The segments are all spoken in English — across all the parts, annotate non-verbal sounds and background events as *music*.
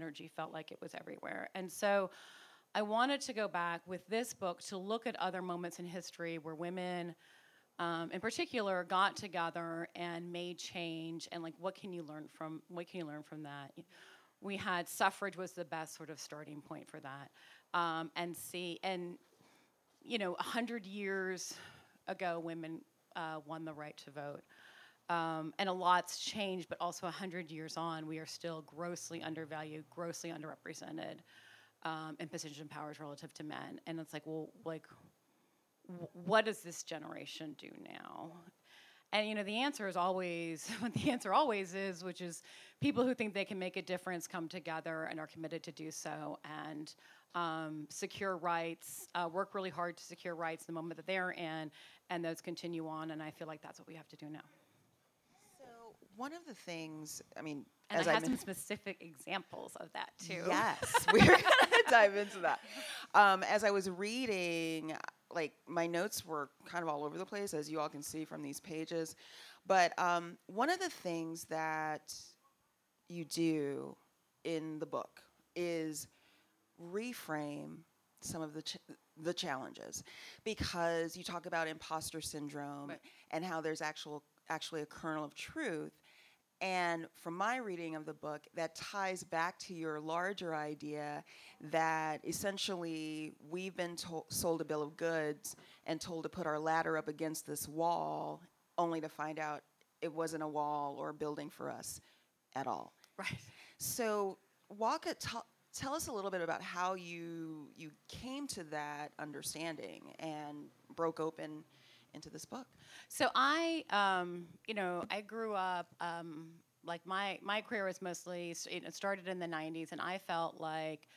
energy felt like it was everywhere. And so I wanted to go back with this book to look at other moments in history where women, um, in particular, got together and made change, and like what can you learn from what can you learn from that? We had suffrage was the best sort of starting point for that, um, and see and you know hundred years ago, women uh, won the right to vote. Um, and a lot's changed, but also 100 years on, we are still grossly undervalued, grossly underrepresented um, in position powers relative to men. And it's like, well, like, w- what does this generation do now? And you know, the answer is always *laughs* what the answer always is, which is people who think they can make a difference come together and are committed to do so and um, secure rights, uh, work really hard to secure rights the moment that they're in, and those continue on. And I feel like that's what we have to do now. One of the things, I mean, and as I have I some specific examples of that too. Yes, *laughs* we're going to dive into that. Um, as I was reading, like my notes were kind of all over the place, as you all can see from these pages. But um, one of the things that you do in the book is reframe some of the ch- the challenges because you talk about imposter syndrome Right. and how there's actual actually a kernel of truth and from my reading of the book, that ties back to your larger idea that essentially we've been to- sold a bill of goods and told to put our ladder up against this wall, only to find out it wasn't a wall or a building for us at all. Right. So, walk a, t- tell us a little bit about how you you came to that understanding and broke open into this book. So I, um, you know, I grew up um, like my my career was mostly it started in the '90s, and I felt like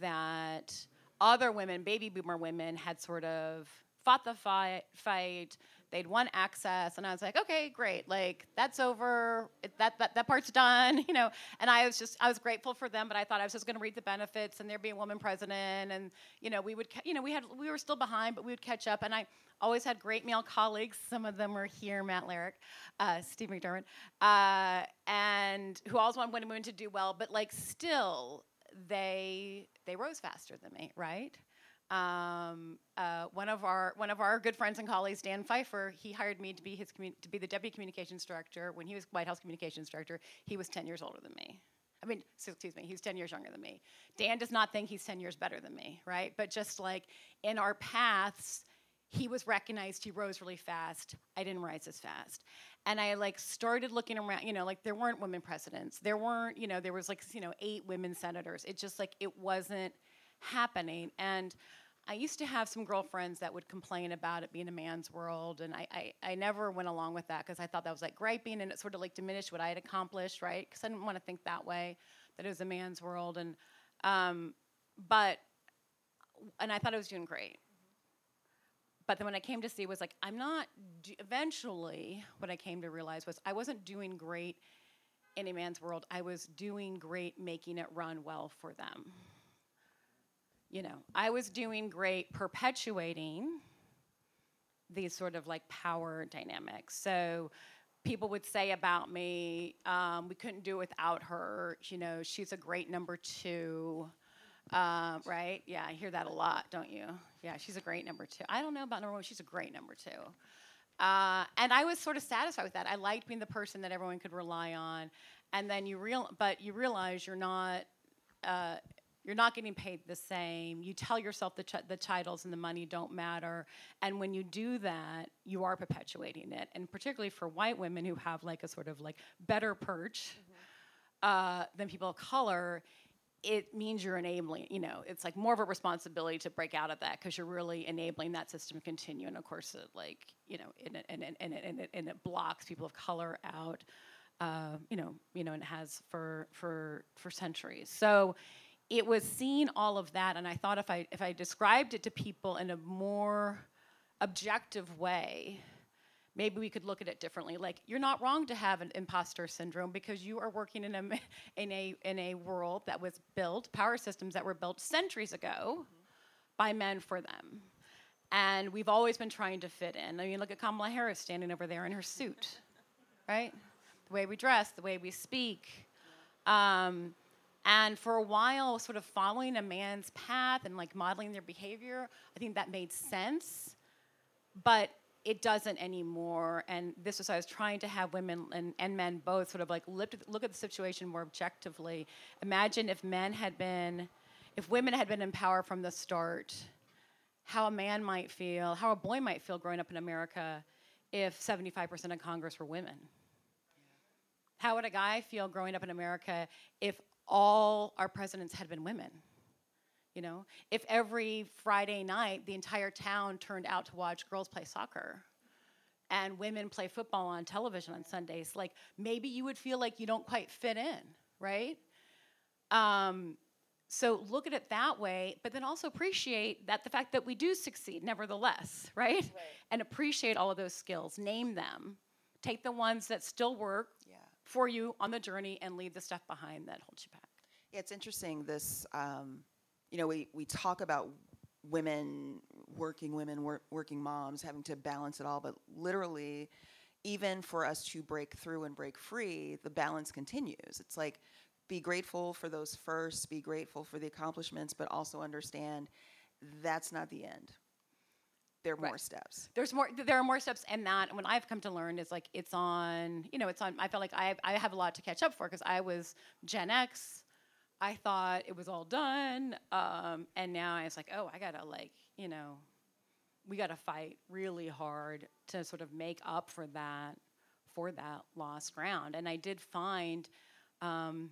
that other women, baby boomer women, had sort of fought the fight, fight. They'd won access, and I was like, okay, great, like that's over. It, that, that that part's done, *laughs* you know. And I was just, I was grateful for them, but I thought I was just going to read the benefits, and there'd be a woman president, and you know, we would, you know, we had, we were still behind, but we would catch up. And I always had great male colleagues. Some of them were here, Matt Larrick, uh, Steve McDermott, uh, and who always wanted women to do well, but like still, they they rose faster than me, right? Um, uh, one of our one of our good friends and colleagues, Dan Pfeiffer, he hired me to be his commu- to be the deputy communications director when he was White House communications director. He was ten years older than me. I mean, excuse me, he's 10 years younger than me. Dan does not think he's 10 years better than me, right? But just like in our paths, he was recognized, he rose really fast. I didn't rise as fast. And I like started looking around, you know, like there weren't women presidents. There weren't, you know, there was like, you know, eight women senators. It just like it wasn't happening. And I used to have some girlfriends that would complain about it being a man's world, and I, I, I never went along with that because I thought that was like griping and it sort of like diminished what I had accomplished, right? Because I didn't want to think that way, that it was a man's world. And, um, but, and I thought I was doing great. But then when I came to see was like, I'm not, do, eventually, what I came to realize was I wasn't doing great in a man's world. I was doing great making it run well for them you know, I was doing great perpetuating these sort of like power dynamics. So people would say about me, um, we couldn't do it without her. You know, she's a great number two. Um, right? Yeah, I hear that a lot, don't you? Yeah, she's a great number two. I don't know about number one. She's a great number two. Uh, and I was sort of satisfied with that. I liked being the person that everyone could rely on. And then you real, but you realize you're not. Uh, you're not getting paid the same. You tell yourself the, ch- the titles and the money don't matter. And when you do that, you are perpetuating it. And particularly for white women who have like a sort of like better perch uh, than people of color, it means you're enabling, you know, it's like more of a responsibility to break out of that because you're really enabling that system to continue. And of course, it like, you know, and, it- and, it- and, it- and, it, and it blocks people of color out, uh, you know, you know, and it has for, for, for centuries. So, it was seeing all of that and i thought if i if i described it to people in a more objective way maybe we could look at it differently. Like you're not wrong to have an imposter syndrome because you are working in a *laughs* in a in a world that was built power systems that were built centuries ago by men for them. And we've always been trying to fit in. I mean look at kamala harris standing over there in her suit *laughs* right? The way we dress the way we speak. Um, And for a while, sort of following a man's path and like modeling their behavior, I think that made sense. But it doesn't anymore. And this is I was trying to have women and, and men both sort of like look, look at the situation more objectively. Imagine if men had been, if women had been in power from the start, how a man might feel, how a boy might feel growing up in America if 75% of Congress were women. How would a guy feel growing up in America if all our presidents had been women? You know, if every Friday night the entire town turned out to watch girls play soccer and women play football on television on Sundays, like maybe you would feel like you don't quite fit in, right? Um, so look at it that way, but then also appreciate that the fact that we do succeed nevertheless, *laughs* right? right. And appreciate all of those skills, name them, take the ones that still work yeah. For you on the journey, and leave the stuff behind that holds you back. Yeah, it's interesting. This. Um, you know, we, we talk about women, working women, work, working moms, having to balance it all, but literally, even for us to break through and break free, the balance continues. It's like be grateful for those first, be grateful for the accomplishments, but also understand that's not the end. There are right. more steps. There's more. There are more steps, and that and what I've come to learn is like it's on. You know, it's on. I felt like I I have a lot to catch up for because I was Gen X I thought it was all done, um, and now I was like, oh, I gotta like, you know, we gotta fight really hard to sort of make up for that, for that lost ground. And I did find um,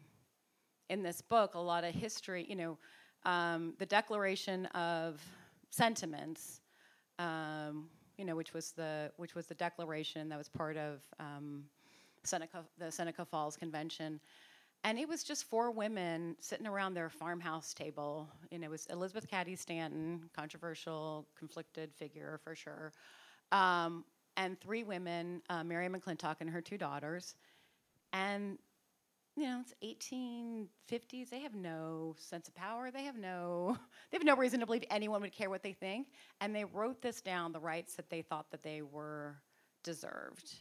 in this book a lot of history. You know, um, the Declaration of Sentiments. Um, you know, which was the which was the declaration that was part of um, Seneca, the Seneca Falls Convention and it was just four women sitting around their farmhouse table. And it was Elizabeth Cady Stanton, controversial, conflicted figure for sure, um, and three women, uh, Mary McClintock and her two daughters. And you know, it's 1850s. They have no sense of power. They have no, *laughs* they have no reason to believe anyone would care what they think. And they wrote this down, the rights that they thought that they were deserved.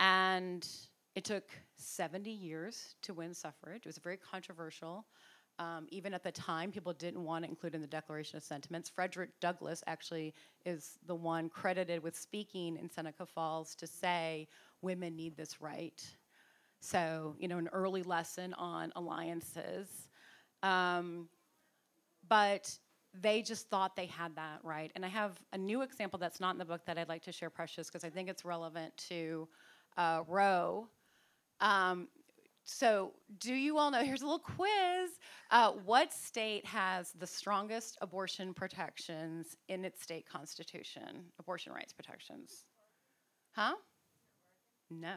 And it took 70 years to win suffrage. It was very controversial. Um, even at the time, people didn't want to include in the Declaration of Sentiments. Frederick Douglass actually is the one credited with speaking in Seneca Falls to say women need this right. So, you know, an early lesson on alliances. Um, but they just thought they had that right. And I have a new example that's not in the book that I'd like to share, Precious, because I think it's relevant to uh, Roe um, so, do you all know? Here's a little quiz. Uh, what state has the strongest abortion protections in its state constitution? Abortion rights protections? Huh? No.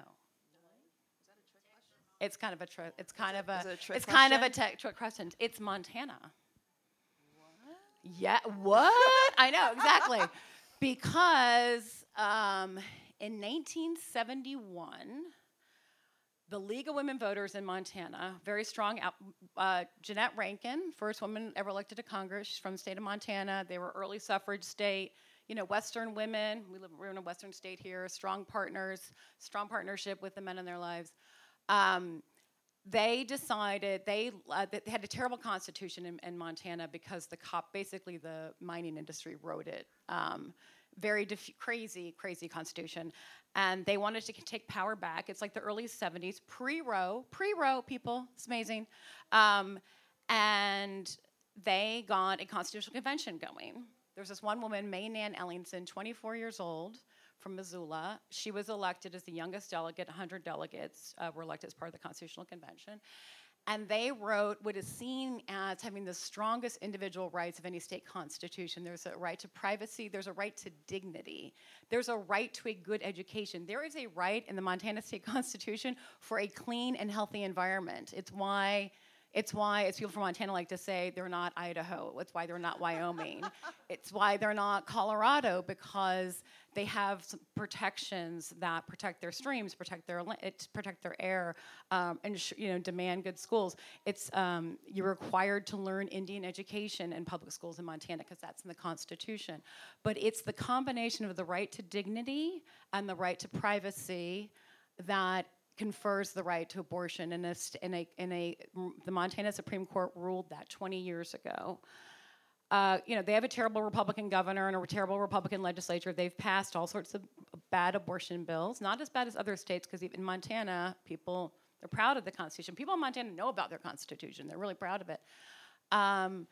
It's kind of a tri- it's kind of a, a it's question? kind of a tech trick question. It's Montana. What? Yeah. What? *laughs* I know exactly because um, in 1971 the League of Women Voters in Montana, very strong. Uh, Jeannette Rankin, first woman ever elected to Congress She's from the state of Montana. They were early suffrage state. You know, Western women. We live. We're in a Western state here. Strong partners, strong partnership with the men in their lives. Um, they decided they, uh, they had a terrible constitution in, in, Montana because the cop, basically the mining industry, wrote it. Um, very crazy, crazy constitution and they wanted to take power back. It's like the early 70s, pre Roe, pre Roe, people, it's amazing. Um, and they got a constitutional convention going. There's this one woman, Mae Nan Ellingson, 24 years old from Missoula. She was elected as the youngest delegate, 100 delegates uh, were elected as part of the Constitutional Convention and they wrote what is seen as having the strongest individual rights of any state constitution. There's a right to privacy, there's a right to dignity, there's a right to a good education. There is a right in the Montana State *laughs* Constitution for a clean and healthy environment. It's why it's why, as people from Montana like to say, they're not Idaho. It's why they're not Wyoming. it's why they're not Colorado because they have protections that protect their streams, protect their protect their air, um, and sh- you know demand good schools. It's um, you're required to learn Indian education in public schools in Montana because that's in the Constitution. But it's the combination of the right to dignity and the right to privacy that confers the right to abortion in a, in a, in a the Montana Supreme Court ruled that 20 years ago. Uh, you know, they have a terrible Republican governor and a terrible Republican legislature. They've passed all sorts of bad abortion bills, not as bad as other states, because even Montana, people they're proud of the Constitution. People in Montana know about their Constitution; they're really proud of it. Um,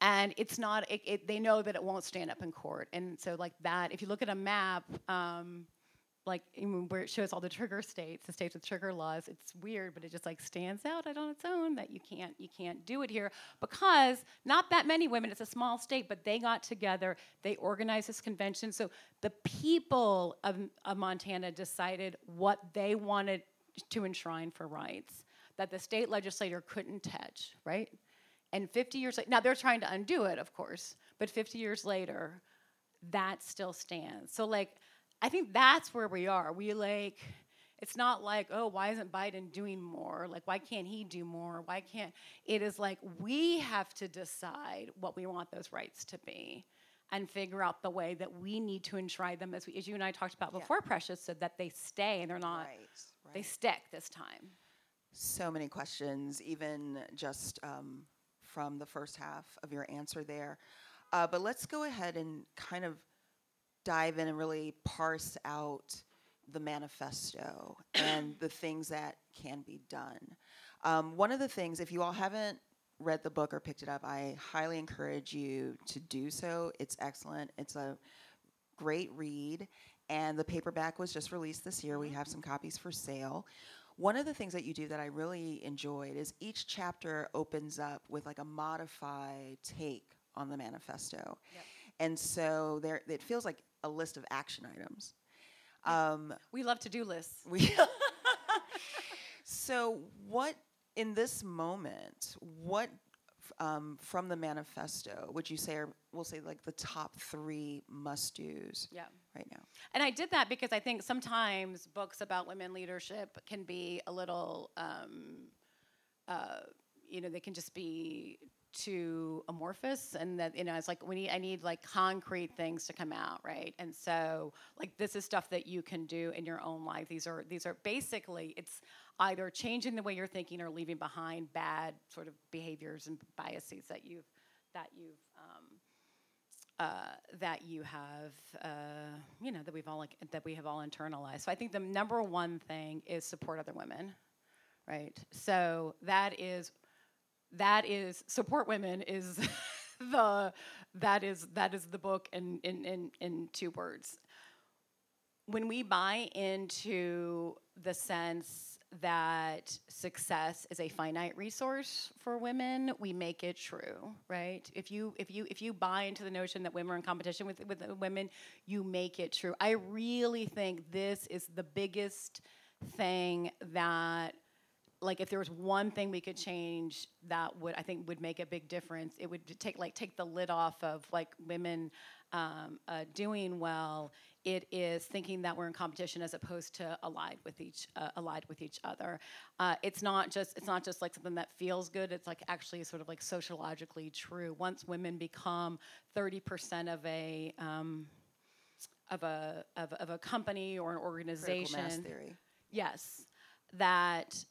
and it's not. It, it, they know that it won't stand up in court, and so like that. If you look at a map. Um, like where it shows all the trigger states, the states with trigger laws. It's weird, but it just like stands out on its own that you can't you can't do it here because not that many women. It's a small state, but they got together. They organized this convention. So the people of, of Montana decided what they wanted to enshrine for rights that the state legislator couldn't touch. Right, and 50 years later, now they're trying to undo it, of course, but 50 years later, that still stands. So like I think that's where we are. We like, it's not like, oh, why isn't Biden doing more? Like, why can't he do more? Why can't, it is like we have to decide what we want those rights to be and figure out the way that we need to enshrine them as, we, as you and I talked about before, yeah. Precious, so that they stay and they're not, right, right. they stick this time. So many questions, even just um, from the first half of your answer there. Uh, but let's go ahead and kind of dive in and really parse out the manifesto and the things that can be done. Um, one of the things, if you all haven't read the book or picked it up, I highly encourage you to do so. It's excellent. It's a great read, and the paperback was just released this year. We have some copies for sale. One of the things that you do that I really enjoyed is each chapter opens up with like a modified take on the manifesto. Yep. And so there it feels like a list of action items. Um, we love to do lists. We *laughs* so, what in this moment, what um, from the manifesto would you say are, we'll say, like the top three must dos yeah. right now? And I did that because I think sometimes books about women leadership can be a little, um, uh, you know, they can just be too amorphous and that you know it's like we need i need like concrete things to come out right and so like this is stuff that you can do in your own life these are these are basically it's either changing the way you're thinking or leaving behind bad sort of behaviors and biases that you've that you've um, uh, that you have, uh, you know, that we've all that we have all internalized. So I think the number one thing is support other women, right? So that is that is support women is *laughs* the that is that is the book in in in, in two words. When we buy into the sense that success is a finite resource for women we make it true right? If you if you if you buy into the notion that women are in competition with with women you make it true. I really think this is the biggest thing that like if there was one thing we could change that would I think would make a big difference, it would take like take the lid off of like women um, uh, doing well. It is thinking that we're in competition as opposed to allied with each uh, allied with each other. Uh, it's not just it's not just like something that feels good. It's like actually sort of like sociologically true. Once women become thirty percent of a um, of a of, of a company or an organization, yes, that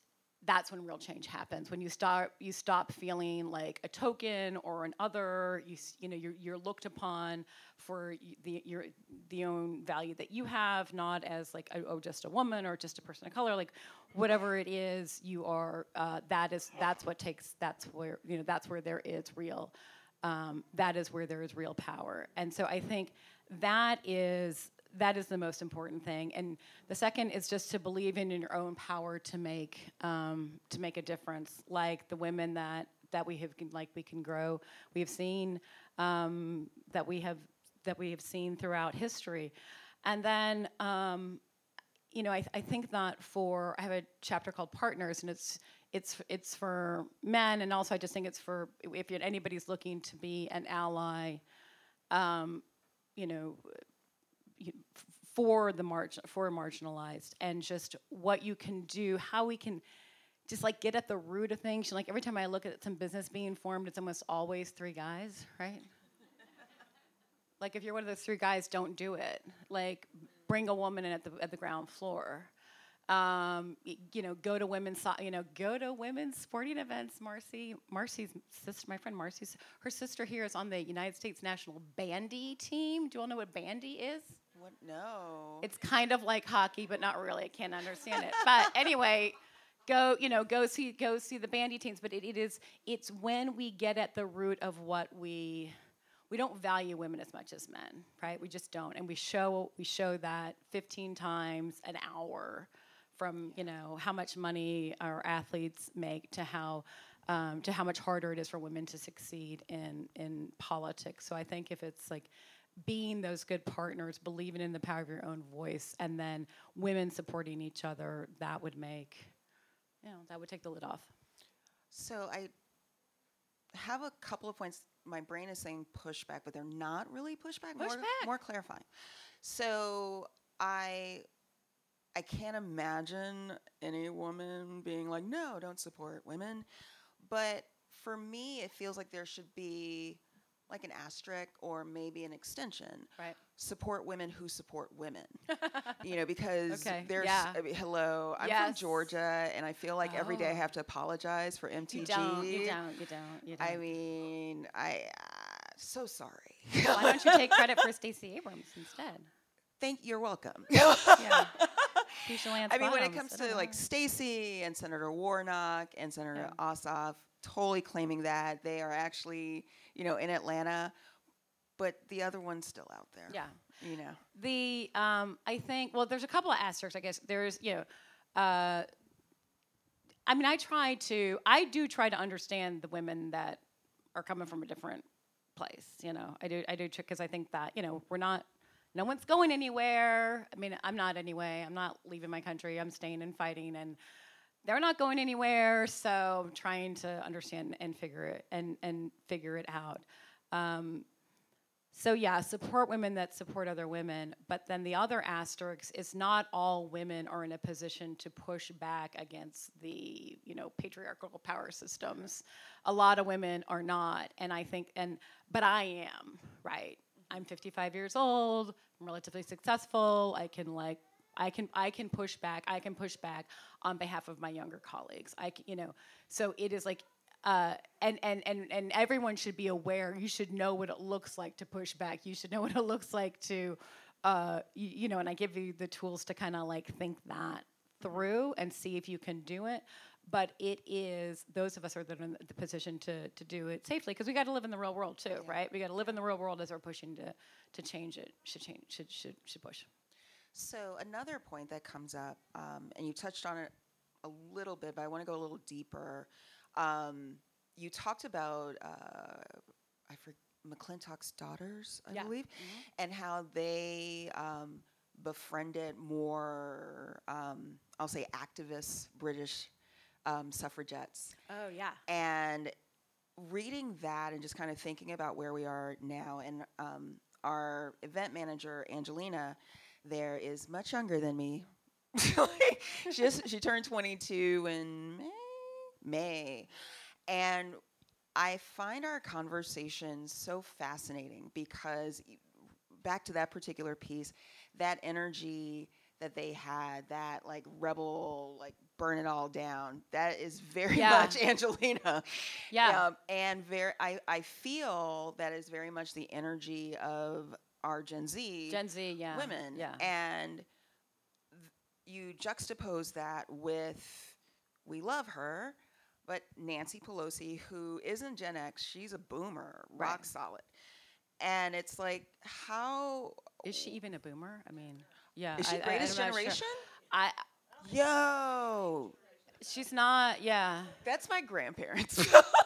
that's when real change happens. When you start you stop feeling like a token or an other you you know you're, you're looked upon for the your the own value that you have not as like a, oh just a woman or just a person of color. Like whatever it is you are uh, that is that's what takes that's where you know that's where there is real um, that is where there is real power. And so i think that is that is the most important thing. And the second is just to believe in your own power to make um, to make a difference. Like the women that that we have like we can grow. We have seen um, that we have that we have seen throughout history, and then. Um, you know, I, th- I think that for I have a chapter called Partners, and it's it's it's for men, and also I just think it's for if anybody's looking to be an ally, um, you know, for the margin for marginalized and just what you can do how we can just like get at the root of things like every time i look at some business being formed it's almost always three guys right *laughs* like if you're one of those three guys don't do it like bring a woman in at the at the ground floor Um, you know, go to women's, you know, go to women's sporting events. Marcy, Marcy's sister, my friend Marcy's, her sister here is on the United States national bandy team. Do you all know what bandy is? What? No. It's kind of like hockey, but not really. I can't understand it. But *laughs* anyway, go you know go see go see the bandy teams. But it, it is it's when we get at the root of what we we don't value women as much as men, right? We just don't, and we show we show that 15 times an hour from you know how much money our athletes make to how um, to how much harder it is for women to succeed in in politics. So I think if it's like being those good partners, believing in the power of your own voice, and then women supporting each other, that would make you know that would take the lid off. So I have a couple of points. My brain is saying pushback, but they're not really pushback. More, Pushback. more clarifying. So I I can't imagine any woman being like, "No, don't support women." But for me, it feels like there should be like an asterisk or maybe an extension. Right. Support women who support women. *laughs* you know, because Okay, there's yeah. I mean, hello. I'm from Georgia, and I feel like every day I Oh. have to apologize for MTG. You don't. You don't. You don't. You don't. I mean, I uh, so sorry. Why don't you take credit for Stacey Abrams instead? Thank you're welcome. Yeah. *laughs* I mean, when it comes to like know. Stacey and Senator Warnock and Senator Yeah. Ossoff, totally claiming that they are actually, you know, in Atlanta, but the other one's still out there. yeah. You know. The um, I think well, there's a couple of asterisks. I guess there's you know, uh, I mean, I try to I do try to understand the women that are coming from a different place. You know, I do I do because I think that you know we're not. No one's going anywhere. I mean, I'm not anyway. I'm not leaving my country. I'm staying and fighting, and they're not going anywhere. So trying to understand and figure it and and figure it out. Um, so yeah, support women that support other women, but then the other asterisk is not all women are in a position to push back against the, you know, patriarchal power systems. A lot of women are not, and I think and but I am, right? I'm 55 years old, I'm relatively successful. I can like I can I can push back. I can push back on behalf of my younger colleagues. I c- you know, so it is like uh, and, and, and, and everyone should be aware. You should know what it looks like to push back. You should know what it *laughs* looks like to, uh, you, you know, and I give you the tools to kind of like think that through and see if you can do it. But it is those of us are that are in the position to, to do it safely because we got to live in the real world too, right? We got to live in the real world as we're pushing to, to change it. Should change. Should should should push. So another point that comes up, um, and you touched on it a little bit, but I want to go a little deeper. Um, you talked about uh, I forget McClintock's daughters, I Yeah. believe, and how they um, befriended more, um, I'll say, activists, British um, suffragettes. Oh yeah. And reading that and just kind of thinking about where we are now, and um, our event manager Angelina, there is much younger than me. *laughs* she just she turned 22 in May, May, and I find our conversation so fascinating because back to that particular piece, that energy that they had, that like rebel, like burn it all down, that is very Yeah. much *laughs* Angelina. Yeah. Um, and very, I, I feel that is very much the energy of our Gen Z Gen Z. Yeah. women. Yeah. And th- you juxtapose that with, we love her, but Nancy Pelosi, who isn't Gen X, she's a boomer, Right. rock solid. And it's like, how Is she even a boomer? I mean, yeah. is she I- I- greatest I'm not sure. generation? I. Yo, She's not. Yeah. that's my grandparents. *laughs*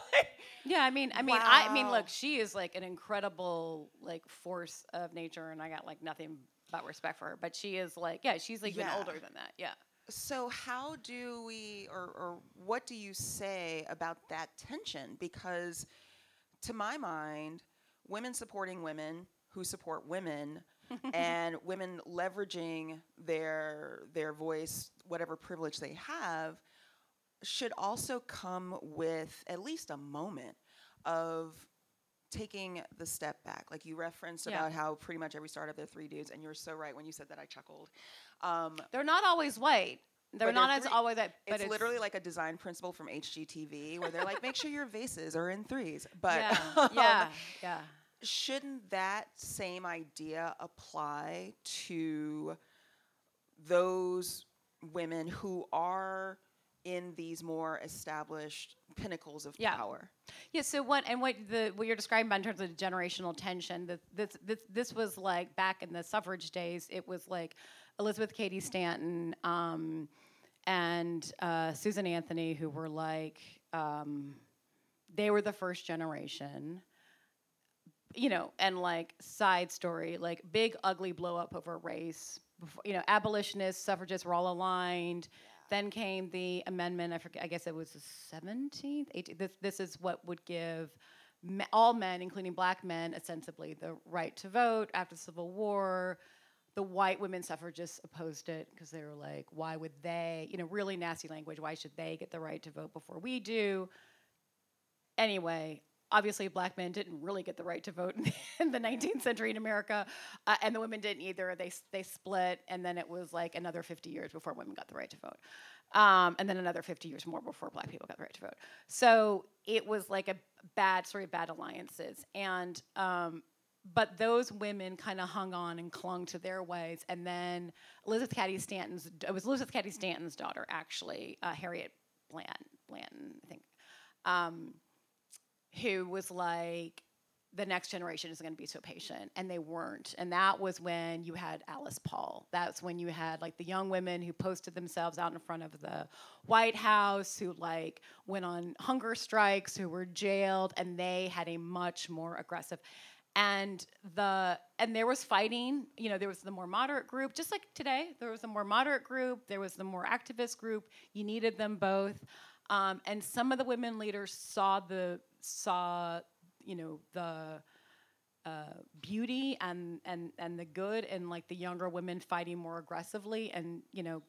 Yeah, I mean, I mean, I, I mean, look, she is like an incredible like force of nature, and I got like nothing but respect for her. But she is like, yeah, she's like Yeah. even older than that. Yeah. So how do we, or, or what do you say about that tension? Because to my mind, women supporting women who support women, *laughs* and women leveraging their their voice, whatever privilege they have, should also come with at least a moment of taking the step back. Like you referenced Yeah. about how pretty much every startup they're three dudes, and you're so right when you said that I chuckled. Um, They're not always white. They're not they're as three- always that, but it's, literally like a design principle from HGTV where they're like, make sure your vases are in threes. But yeah, *laughs* um, yeah, yeah. shouldn't that same idea apply to those women who are in these more established pinnacles of Yeah. power? Yeah. So what and what the what you're describing about in terms of generational tension, that this this this was like back in the suffrage days. It was like Elizabeth Cady Stanton um, and uh, Susan Anthony, who were like um, they were the first generation. You know, and like side story, like big ugly blow up over race. Before, you know, abolitionists, suffragists were all aligned. Then came the amendment. I forget. I guess it was the seventeenth, 18th. This, this is what would give me, all men, including black men, ostensibly the right to vote after the Civil War. The white women suffragists opposed it because they were like, "Why would they?" You know, really nasty language. Why should they get the right to vote before we do? Anyway, obviously, black men didn't really get the right to vote *laughs* in the 19th century in America, uh, and the women didn't either. They they split, and then it was like another 50 years before women got the right to vote, um, and then another 50 years more before black people got the right to vote. So it was like a bad story of bad alliances, and um, but those women kind of hung on and clung to their ways, and then Elizabeth Cady Stanton's it was Elizabeth Cady Stanton's daughter actually, uh, Harriet Blanton, Blanton, I think. Um, who was like the next generation is going to be so patient and they weren't. And that was when you had alice paul. That's when you had like the young women who posted themselves out in front of the white house who like went on hunger strikes who were jailed and they had a much more aggressive and the and there was fighting. You know there was the more moderate group just like today there was a more moderate group there was the more activist group. You needed them both. Um, and some of the women leaders saw the saw you know the uh, beauty and and and the good and like the younger women fighting more aggressively and you know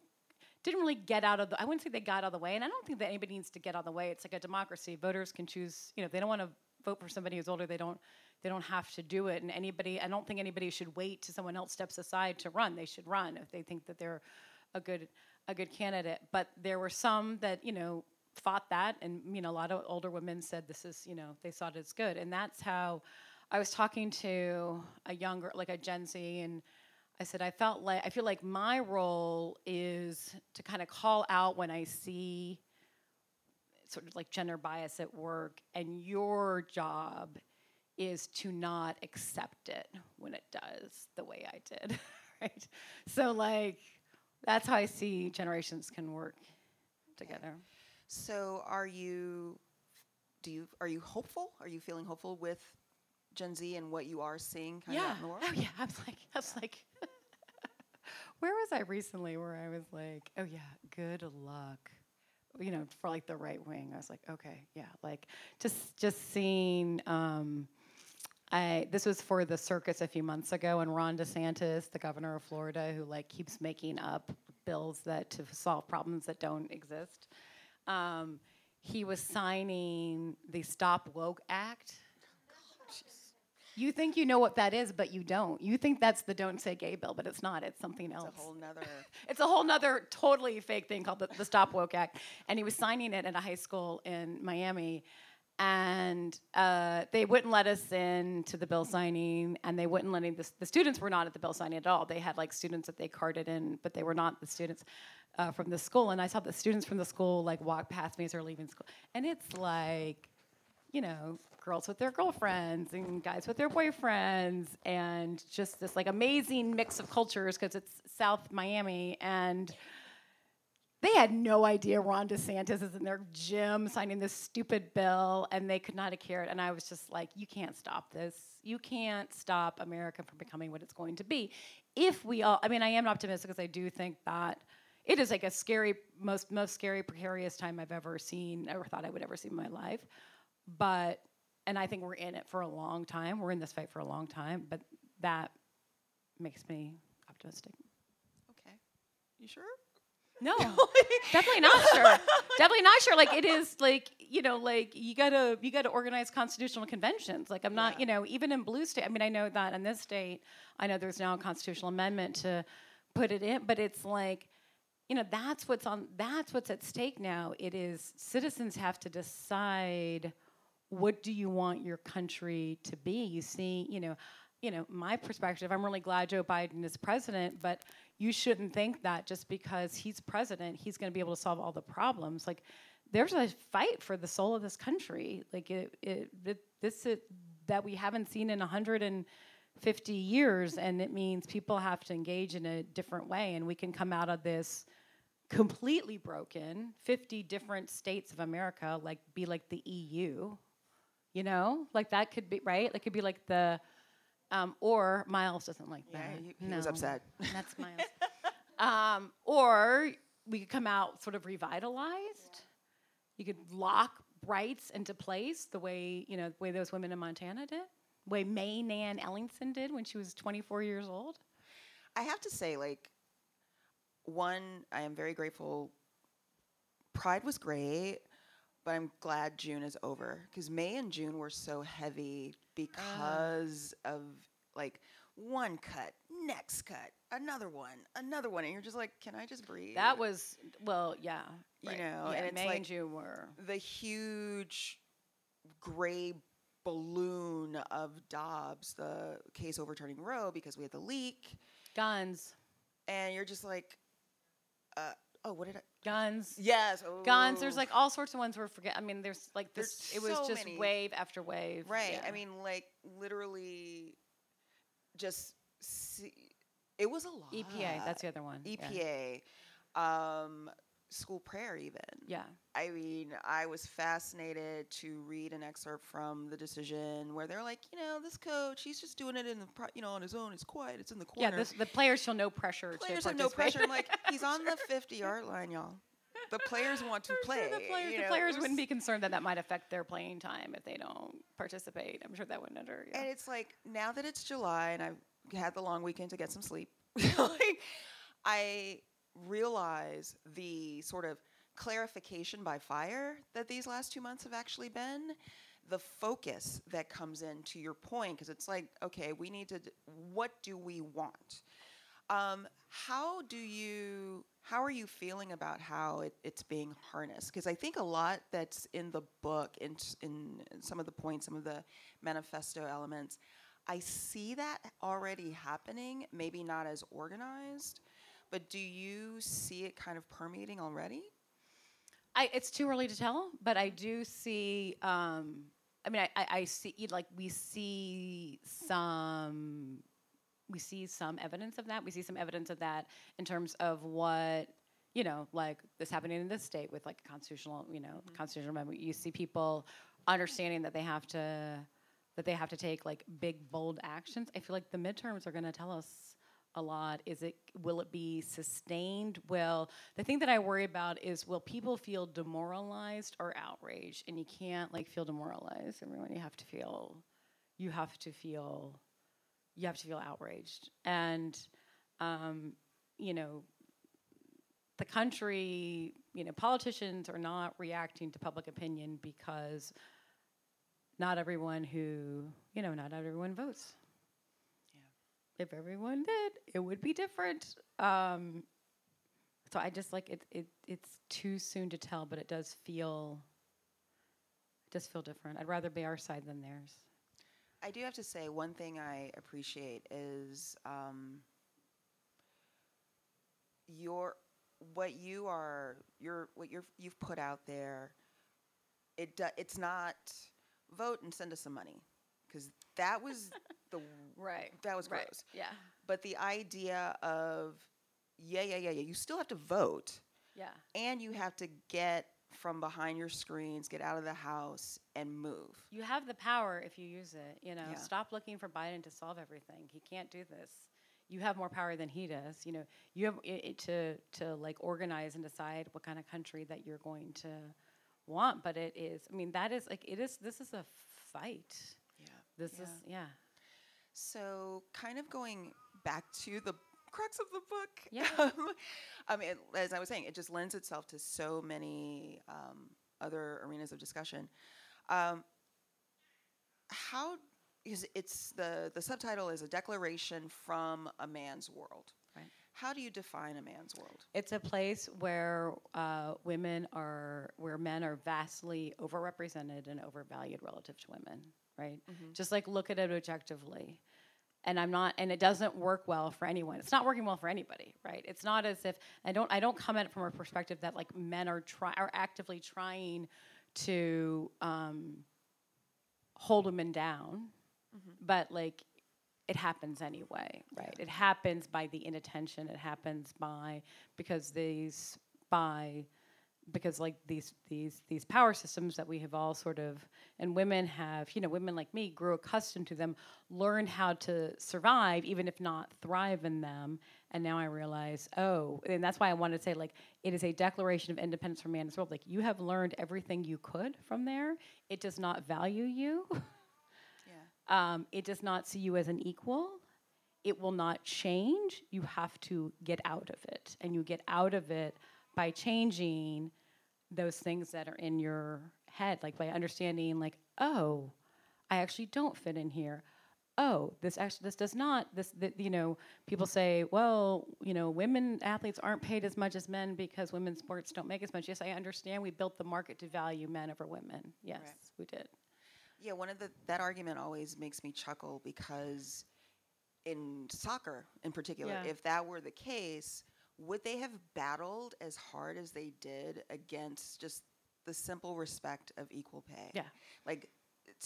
didn't really get out of the I wouldn't say they got out of the way and I don't think that anybody needs to get out of the way. It's like a democracy. Voters can choose you know they don't want to vote for somebody who's older. They don't they don't have to do it. And anybody I don't think anybody should wait till someone else steps aside to run. They should run if they think that they're a good a good candidate. But there were some that you know fought that and you know a lot of older women said this is you know they saw it as good. And that's how i was talking to a younger like a gen z and i said i felt like i feel like my role is to kind of call out when i see sort of like gender bias at work and your job is to not accept it when it does the way i did. *laughs* Right? So like that's how i see generations can work together So are you do you are you hopeful? Are you feeling hopeful with Gen Z and what you are seeing kind of in the world? Oh yeah. I was like, I was like, *laughs* where was I recently? Where I was like, oh yeah, good luck. You know, for like the right wing. I was like, okay, yeah, like just just seeing. Um, I this was for the circus a few months ago, and Ron DeSantis, the governor of Florida, who like keeps making up bills that to solve problems that don't exist. Um, he was signing the Stop Woke Act. You think you know what that is, but you don't. You think that's the Don't Say Gay bill, but it's not. It's something else. It's a whole nother *laughs* It's a whole nother totally fake thing called the, the Stop Woke Act. And he was signing it at a high school in Miami. And uh, they wouldn't let us in to the bill signing, and they wouldn't let any, the, the students were not at the bill signing at all. They had like students that they carted in, but they were not the students uh, from the school. And I saw the students from the school like walk past me as they're leaving school. And it's like, you know, girls with their girlfriends and guys with their boyfriends, and just this like amazing mix of cultures because it's South Miami, and they had no idea Ron DeSantis is in their gym signing this stupid bill, and they could not have cared. And I was just like, you can't stop this. You can't stop America from becoming what it's going to be. If we all, I mean, I am optimistic because I do think that it is like a scary, most most scary, precarious time I've ever seen, ever thought I would ever see in my life. But, and I think we're in it for a long time. We're in this fight for a long time, but that makes me optimistic. Okay. You sure? No, *laughs* definitely not sure. definitely not sure. Like it is like you know, like you gotta you gotta organize constitutional conventions. Like I'm not, Yeah. you know, even in blue state. I mean, I know that in this state, I know there's now a constitutional amendment to put it in, but it's like, you know, that's what's on. That's what's at stake now. It is citizens have to decide what do you want your country to be. You see, you know, you know, my perspective. I'm really glad Joe Biden is president, but you shouldn't think that just because he's president, he's going to be able to solve all the problems. Like, there's a fight for the soul of this country. Like, it, it, it this is, that we haven't seen in 150 years, and it means people have to engage in a different way, and we can come out of this completely broken 50 different states of america like be like the eu you know? Like that could be right? It could be like the um, or miles doesn't like Yeah, that. he, he was upset. *laughs* that's miles. Um, or we could come out sort of revitalized. You could lock rights into place the way you know the way those women in montana did the way mae nan ellingson did when she was 24 years old. I have to say, like, one, I am very grateful. Pride was great, but I'm glad June is over because May and June were so heavy because ah. of like one cut, next cut, another one, another one, and you're just like, can I just breathe? that was well yeah You right. know, yeah, and it's may like- and june were the huge gray balloon of Dobbs, the case overturning Roe because we had the leak, guns and you're just like, uh, oh, what did I? guns Yes, guns there's like all sorts of ones we're forget i mean there's like There's this it was so just many. wave after wave Right. yeah. I mean, like literally, just see, it was a lot. epa that's the other one yeah. EPA, um, school prayer. Even. yeah I mean, I was fascinated to read an excerpt from the decision where they're like, you know, this coach, he's just doing it in the, pro- you know, on his own. It's quiet. It's in the corner yeah this, the players feel no pressure players to have no pressure. I'm like, *laughs* he's on the 50 yard line, y'all. The players want to *laughs* I'm play. sure the players, the know, players wouldn't be concerned that that might affect their playing time if they don't participate. I'm sure that wouldn't matter. Yeah. And it's like now that it's July and I've had the long weekend to get some sleep, *laughs* like, I realize the sort of clarification by fire that these last two months have actually been. The focus that comes in to your point, because it's like, okay, we need to, d- what do we want? Um, how do you, how are you feeling about how it, it's being harnessed? Because I think a lot that's in the book, in, in some of the points, some of the manifesto elements, I see that already happening, maybe not as organized, but do you see it kind of permeating already? I, it's too early to tell, but I do see. Um, I mean, I, I, I see like we see some, we see some evidence of that. We see some evidence of that in terms of what you know, like this happening in this state with like a constitutional, you know, constitutional amendment. You see people understanding that they have to that they have to take like big bold actions. I feel like the midterms are going to tell us a lot. Is it will it be sustained? well the thing that I worry about is will people feel demoralized or outraged? And you can't like feel demoralized. Everyone, you have to feel, you have to feel, you have to feel outraged. And, um, you know, the country, you know, politicians are not reacting to public opinion because not everyone who, you know, not everyone votes. If everyone did, it would be different. Um, so I just like it, it. It's too soon to tell, but it does feel. It does feel different. I'd rather be our side than theirs. I do have to say one thing I appreciate is um, your what you are your what you're you've put out there. It do, it's not vote and send us some money because that was the *laughs* Right. that was gross. Yeah. But the idea of yeah yeah yeah yeah you still have to vote Yeah. and you have to get from behind your screens, get out of the house and move. You have the power if you use it. You know, Yeah. stop looking for Biden to solve everything. He can't do this. You have more power than he does. You know, you have it, it to to like organize and decide what kind of country that you're going to want. But it is. I mean, that is like it is. This is a fight. This Yeah. is yeah. So, kind of going back to the crux of the book. Yeah. *laughs* Um, I mean, as I was saying, it just lends itself to so many um, other arenas of discussion. Um, how is it's the the subtitle is a declaration from a man's world. Right. How do you define a man's world? It's a place where uh, women are, where men are vastly overrepresented and overvalued relative to women, right? Just like look at it objectively. And I'm not, and it doesn't work well for anyone. It's not working well for anybody, right? It's not as if I don't, I don't come at it from a perspective that like men are try, are actively trying to um, hold women down, but like it happens anyway, right? It happens by the inattention. It happens by because these by because like these these these power systems that we have all sort of and women have you know women like me grew accustomed to them learned how to survive even if not thrive in them and now i realize oh and that's why i wanted to say like it is a declaration of independence from man this world like you have learned everything you could from there it does not value you *laughs* Yeah. um, it does not see you as an equal. It will not change. You have to get out of it. And you get out of it by changing those things that are in your head, like by understanding, like, oh, I actually don't fit in here. Oh, this actually this does not this th- you know people say well you know women athletes aren't paid as much as men because women's sports don't make as much. Yes, I understand. We built the market to value men over women. Yes, we did. Yeah, one of the that argument always makes me chuckle because in soccer in particular, Yeah. if that were the case, would they have battled as hard as they did against just the simple respect of equal pay? Yeah. Like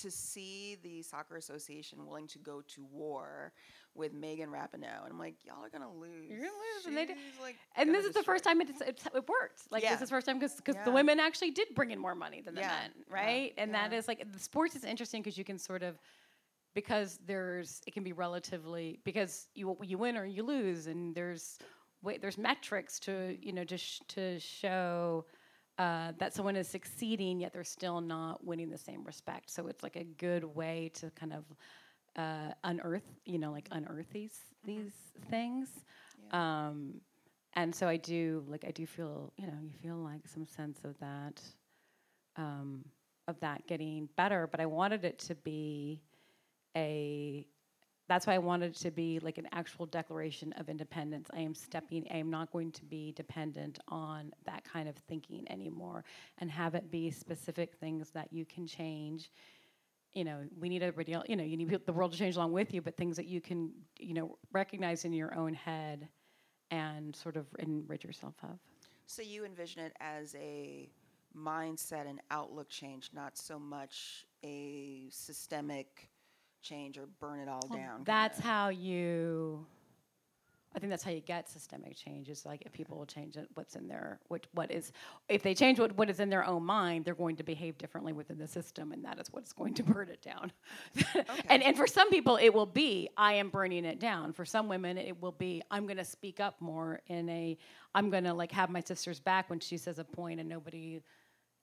to see the soccer association willing to go to war with Megan Rapinoe, and I'm like, y'all are gonna lose. You're gonna lose, and they did- like, And this is the first time it's, it's, it worked. Like Yeah. this is the first time because the Yeah. women actually did bring in more money than the Yeah. men, right? And that is like the sports is interesting because you can sort of because there's it can be relatively because you you win or you lose and there's wait there's metrics to you know just to show uh, that someone is succeeding yet they're still not winning the same respect. So it's like a good way to kind of uh, unearth you know like unearth these these things. Um, and so I do like I do feel you know you feel like some sense of that um, of that getting better, but I wanted it to be a that's why I wanted it to be like an actual declaration of independence. I am stepping, I am not going to be dependent on that kind of thinking anymore and have it be specific things that you can change. You know, we need everybody else, you know, you need the world to change along with you, but things that you can, you know, recognize in your own head and sort of enrich yourself of. So you envision it as a mindset and outlook change, not so much a systemic change or burn it all down. That's kinda. how you. I think that's how you get systemic change. Is like if people will change it, what's in their what what is if they change what, what is in their own mind, they're going to behave differently within the system, and that is what's going to *laughs* burn it down. and and for some people, it will be I am burning it down. For some women, it will be I'm going to speak up more in a I'm going to like have my sister's back when she says a point and nobody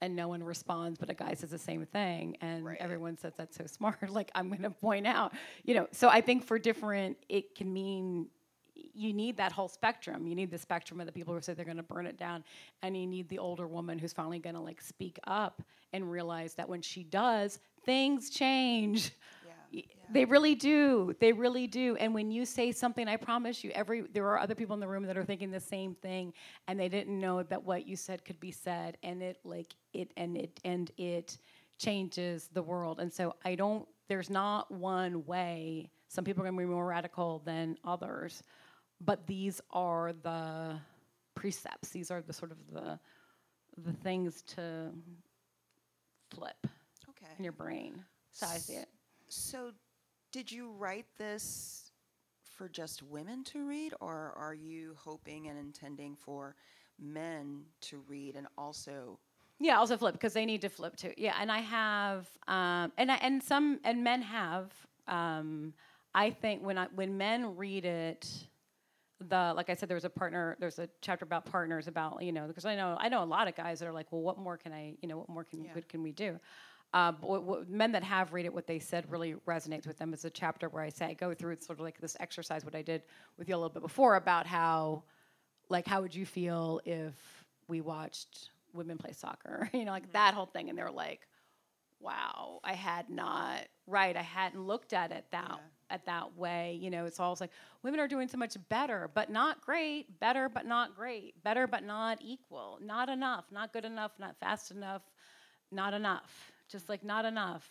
and no one responds, but a guy says the same thing, and Right. everyone says that's so smart. *laughs* Like I'm going to point out, you know. So I think for different, it can mean you need that whole spectrum. You need the spectrum of the people who say they're going to burn it down, and you need the older woman who's finally going to like speak up and realize that when she does, things change. *laughs* Yeah, They really do. They really do. And when you say something, I promise you, every there are other people in the room that are thinking the same thing, and they didn't know that what you said could be said, and it like it and it and it changes the world. And so I don't. There's not one way. Some people are going to be more radical than others, but these are the precepts. These are the sort of the the things to flip Okay. in your brain. So I see it. So, did you write this for just women to read, or are you hoping and intending for men to read and also? Yeah, also flip because they need to flip too. Yeah, and I have, um, and I, and some and men have. Um, I think when I when men read it, the like I said, there was a partner. There's a chapter about partners about you know because I know I know a lot of guys that are like, well, what more can I you know what more can Yeah. what can we do? Uh, what, what, men that have read it, what they said really resonates with them. Is a chapter where I say I go through it's sort of like this exercise what I did with you a little bit before about how like how would you feel if we watched women play soccer? *laughs* You know like that whole thing. And they're like wow i had not right i hadn't looked at it that at that way. You know, it's always like women are doing so much better, but not great, better, but not great, better, but not equal, not enough, not good enough, not fast enough, not enough, just like not enough.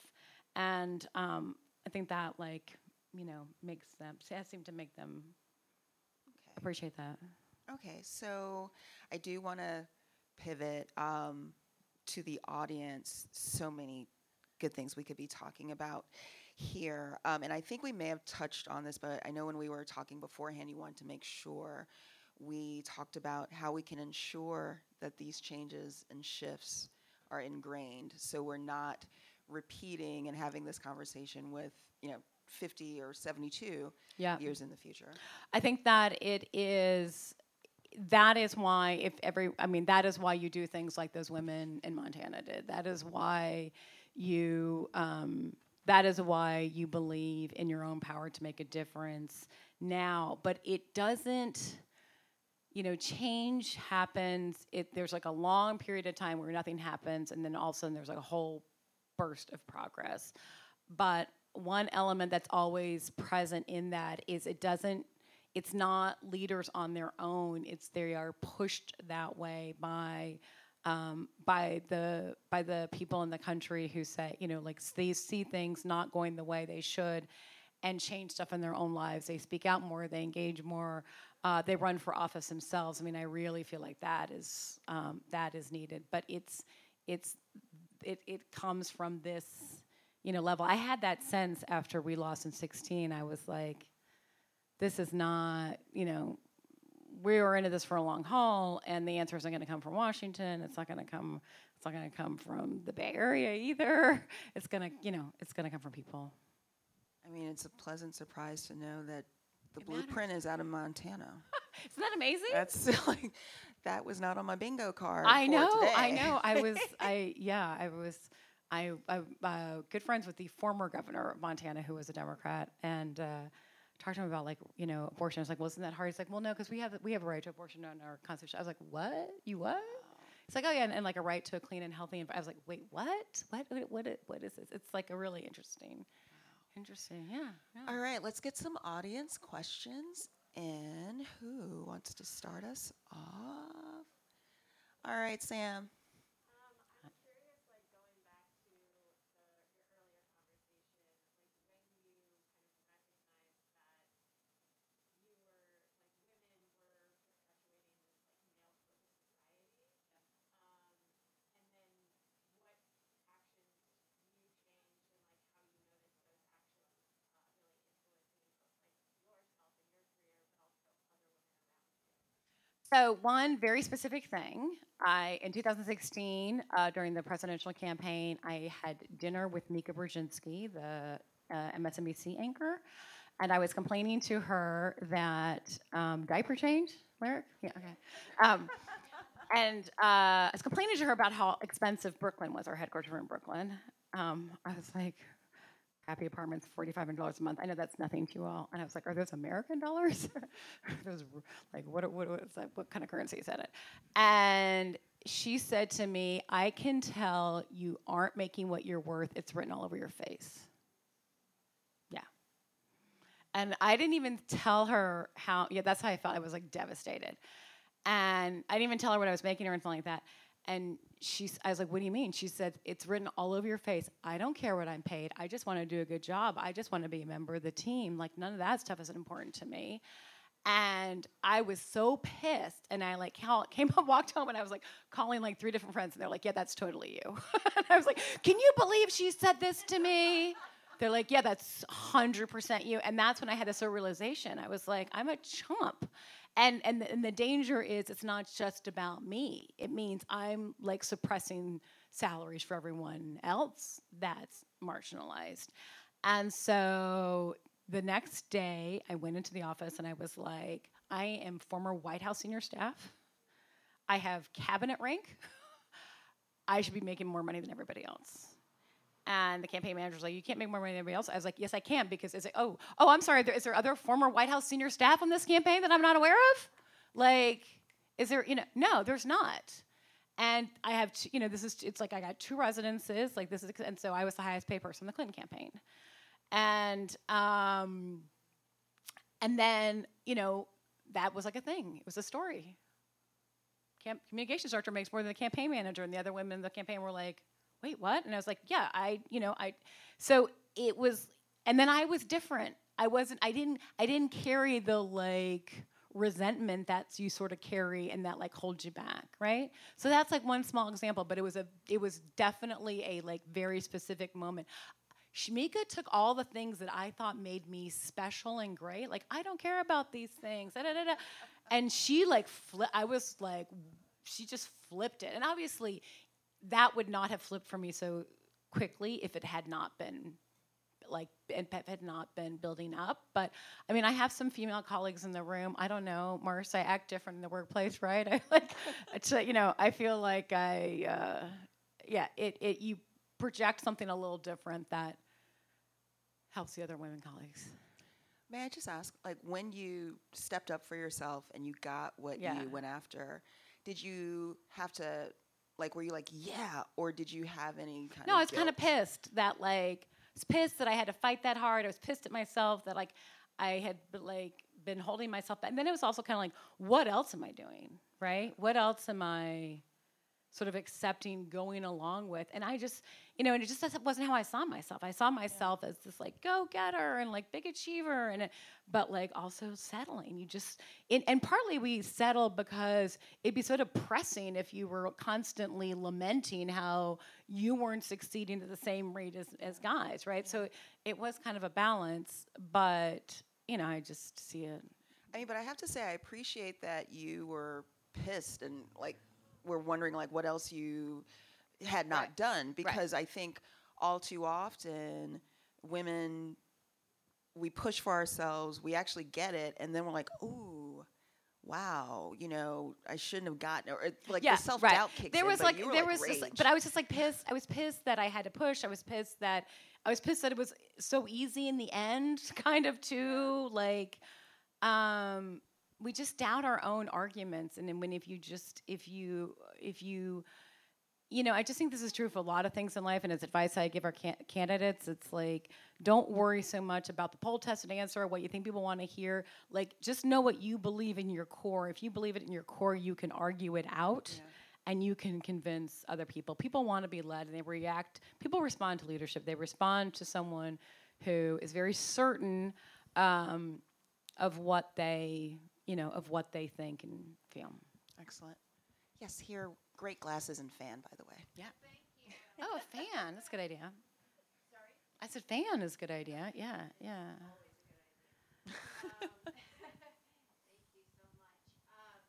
And um, I think that, like, you know, makes them, seem to make them okay. appreciate that. Okay, so I do want to pivot um, to the audience. So many good things we could be talking about here. Um, and I think we may have touched on this, but I know when we were talking beforehand, you wanted to make sure we talked about how we can ensure that these changes and shifts are ingrained so we're not repeating and having this conversation with, you know, 50 or 72 yeah. years in the future. I think that it is that is why if every i mean that is why you do things like those women in montana did that is why you um, that is why you believe in your own power to make a difference now but it doesn't you know change happens it there's like a long period of time where nothing happens and then all of a sudden there's like a whole burst of progress. But one element that's always present in that is it doesn't it's not leaders on their own it's they are pushed that way by um, by the by the people in the country who say you know like they see things not going the way they should and change stuff in their own lives. They speak out more they engage more uh, they run for office themselves i mean i really feel like that is um, that is needed but it's it's it, it comes from this you know level i had that sense after we lost in 16 i was like this is not, you know, we are into this for a long haul, and the answer isn't going to come from Washington. It's not going to come. It's not going to come from the Bay Area either. It's going to, you know, it's going to come from people. I mean, it's a pleasant surprise to know that the it blueprint matters. is out of Montana. *laughs* Isn't that amazing? That's *laughs* like that was not on my bingo card. I know. Today. I know. I was. *laughs* I yeah. I was. I, I uh, good friends with the former governor of Montana, who was a Democrat, and. Uh, talked to him about like you know abortion. I was like, well, isn't that hard? He's like, well, no, because we have we have a right to abortion in our constitution. I was like, what? You what? It's like, oh yeah, and, and, like a right to a clean and healthy. environment. I was like, wait? What? What? What, what is this? It's like a really interesting, interesting. Yeah, yeah. All right, let's get some audience questions. And who wants to start us off? All right, Sam. So one very specific thing, I in 2016 uh, during the presidential campaign, I had dinner with Mika Brzezinski, the uh, MSNBC anchor, and I was complaining to her that um, diaper change, lyric, yeah, okay, um, and uh, I was complaining to her about how expensive Brooklyn was. Our headquarters were in Brooklyn. Um, I was like, happy apartments, $4,500 a month. I know that's nothing to you all. And I was like, are those American dollars? *laughs* those, like, what, what, what, that, what kind of currency is that? And she said to me, I can tell you aren't making what you're worth. It's written all over your face. Yeah. And I didn't even tell her how, yeah, that's how I felt. I was like devastated. And I didn't even tell her what I was making or anything like that. And she's, I was like, what do you mean? She said, it's written all over your face. I don't care what I'm paid. I just want to do a good job. I just want to be a member of the team. Like, none of that stuff is important to me. And I was so pissed. And I like came up, *laughs* walked home, and I was like calling like three different friends. And they're like, yeah, that's totally you. *laughs* and I was like, can you believe she said this to me? They're like, yeah, that's 100% you. And that's when I had this realization. I was like, I'm a chump and and the, and the danger is it's not just about me. It means i'm like suppressing salaries for everyone else that's marginalized. And so the next day i went into the office and i was like i am former white house senior staff. I have cabinet rank. *laughs* I should be making more money than everybody else and the campaign manager was like, "You can't make more money than anybody else." I was like, "Yes, I can," because it's like, "Oh, oh, I'm sorry. Is there other former White House senior staff on this campaign that I'm not aware of? Like, is there? You know, no, there's not." And I have, you know, this is it's like I got two residences, like this is, and so I was the highest paid person in the Clinton campaign. and um, and then you know that was like a thing. It was a story. Camp- communications director makes more than the campaign manager, and the other women in the campaign were like, "Wait, what?" And I was like, "Yeah, I, you know, I." So it was, and then I was different. I wasn't. I didn't. I didn't carry the like resentment that you sort of carry and that like holds you back, right? So that's like one small example, but it was a. It was definitely a like very specific moment. Shamika took all the things that I thought made me special and great. Like, I don't care about these things. Da, da, da, and she, like, fli- I was like, she just flipped it. And obviously, that would not have flipped for me so quickly if it had not been like and Pep had not been building up. But I mean, I have some female colleagues in the room. I don't know, Mars. I act different in the workplace, *laughs* right? I like, it's, you know, I feel like I, uh, yeah, it, it you project something a little different that helps the other women colleagues. May I just ask, like, when you stepped up for yourself and you got what Yeah. you went after, did you have to, like, were you like, yeah, or did you have any kind No, of? No, I was kind of pissed that like I was pissed that I had to fight that hard. I was pissed at myself that like I had like been holding myself back. And then it was also kind of like, what else am I doing? Right? What else am I sort of accepting going along with? And I just, you know, and it just wasn't how I saw myself. I saw myself as this like go getter and like big achiever, and but like also settling. You just, and, and partly we settled because it'd be so depressing if you were constantly lamenting how you weren't succeeding at the same rate as, as guys, right? So it was kind of a balance, but you know, I just see it. I mean, but I have to say, I appreciate that you were pissed and like were wondering like what else you had not Right. done because I think all too often women we push for ourselves, we actually get it, and then we're like, ooh. Wow, you know, I shouldn't have gotten, or like the self doubt kicks in. there in. was like there like, was just but I was just like pissed. I was pissed that I had to push. I was pissed that I was pissed that it was so easy in the end, *laughs* kind of too like um we just doubt our own arguments and then when if you just if you if you you know, I just think this is true for a lot of things in life, and as advice I give our can- candidates, it's like don't worry so much about the poll tested answer or what you think people want to hear. Like, just know what you believe in your core. If you believe it in your core, you can argue it out, and you can convince other people. People want to be led, and they react. People respond to leadership. They respond to someone who is very certain um, of what they, you know, of what they think and feel. Excellent. Yes, here, great glasses and fan, by the way. Yeah. Oh, a fan. That's a good idea. Sorry? I said fan is a good idea. Yeah, yeah. Thank you so much. Um,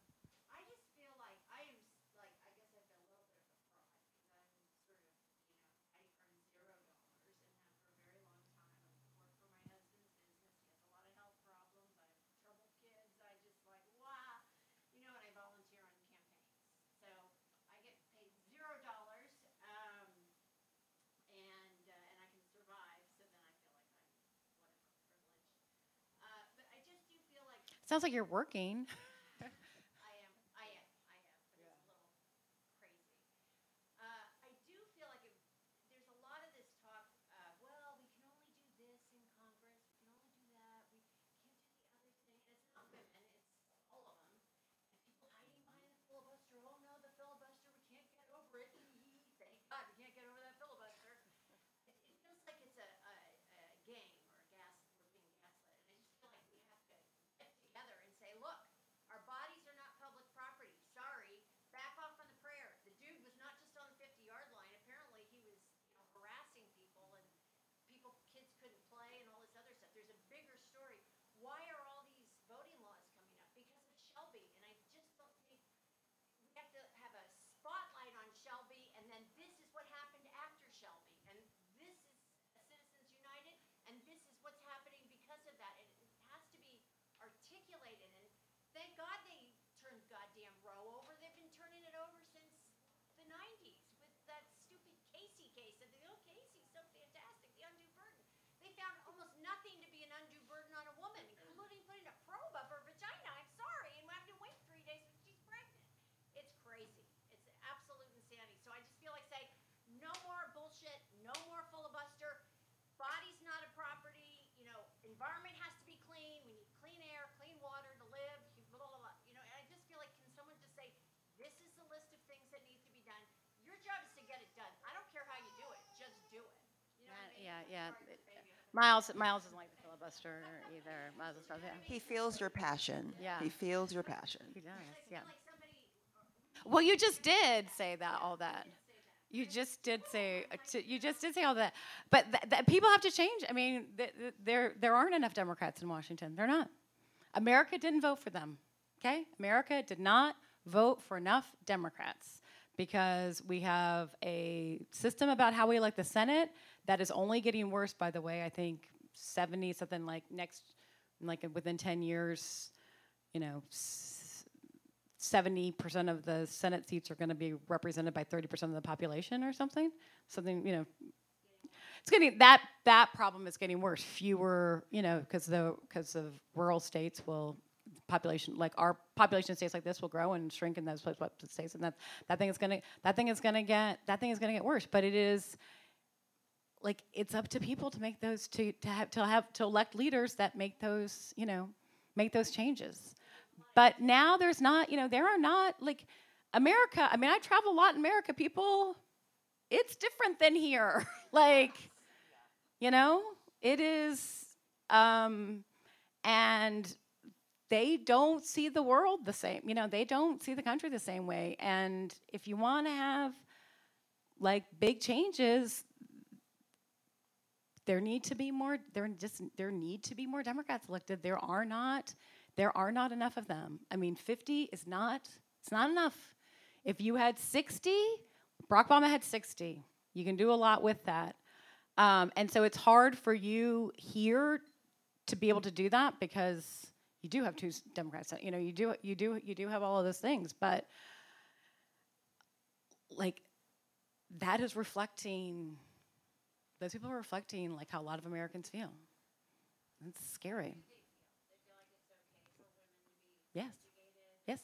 I just feel like I am s- like I guess I've been a little bit of a fraud because I'm sort of you know I earn zero dollars and have for a very long time. I've worked for my husband's business. He has a lot of health problems. I have troubled kids. I just like wow, you know, and I volunteer on campaigns. So I get paid zero dollars. Um, and uh, and I can survive. So then I feel like I'm whatever privileged. Uh, but I just do feel like Sounds like you're working. I am, I am, I am, but it's a little crazy. Uh, I do feel like it, there's a lot of this talk, uh, well, we can only do this in Congress, we can only do that, we can't do the other thing. And it's not women, it's all of them. And people hiding behind the filibuster, oh no, the filibuster, we can't get over it. Thank God we can't get over that filibuster. It, it feels like it's a, a, a game or a gas, we're being gaslit. And I just feel like we have to get together and say, look, yeah. Miles Miles doesn't like the filibuster either. Miles is yeah. He feels your passion. Yeah. He feels your passion. He does, yeah. Well, you just did say that all that. You just did say you just did say all that, but th- th- people have to change. I mean, th- th- there there aren't enough Democrats in Washington. They're not. America didn't vote for them. Okay, America did not vote for enough Democrats because we have a system about how we elect the Senate that is only getting worse. By the way, I think seventy something like next, like within ten years, you know. Seventy percent of the Senate seats are going to be represented by thirty percent of the population, or something. Something you know, it's getting that that problem is getting worse. Fewer, you know, because the because of rural states will population like our population states like this will grow and shrink in those places states, and that that thing is gonna that thing is gonna get that thing is gonna get worse. But it is like it's up to people to make those to to have to have to elect leaders that make those you know make those changes. But now there's not you know there are not like America. I mean, I travel a lot in America. People, it's different than here. *laughs* like, you know, it is, um, and they don't see the world the same. You know, they don't see the country the same way. And if you want to have like big changes, there need to be more. There just there need to be more Democrats elected. There are not. There are not enough of them. I mean, 50 is not. It's not enough. If you had 60, Barack Obama had 60. You can do a lot with that. Um, and so it's hard for you here to be able to do that because you do have two Democrats. You know, you do you do you do have all of those things, but like that is reflecting. Those people are reflecting like how a lot of Americans feel. It's scary. Yes. Yes.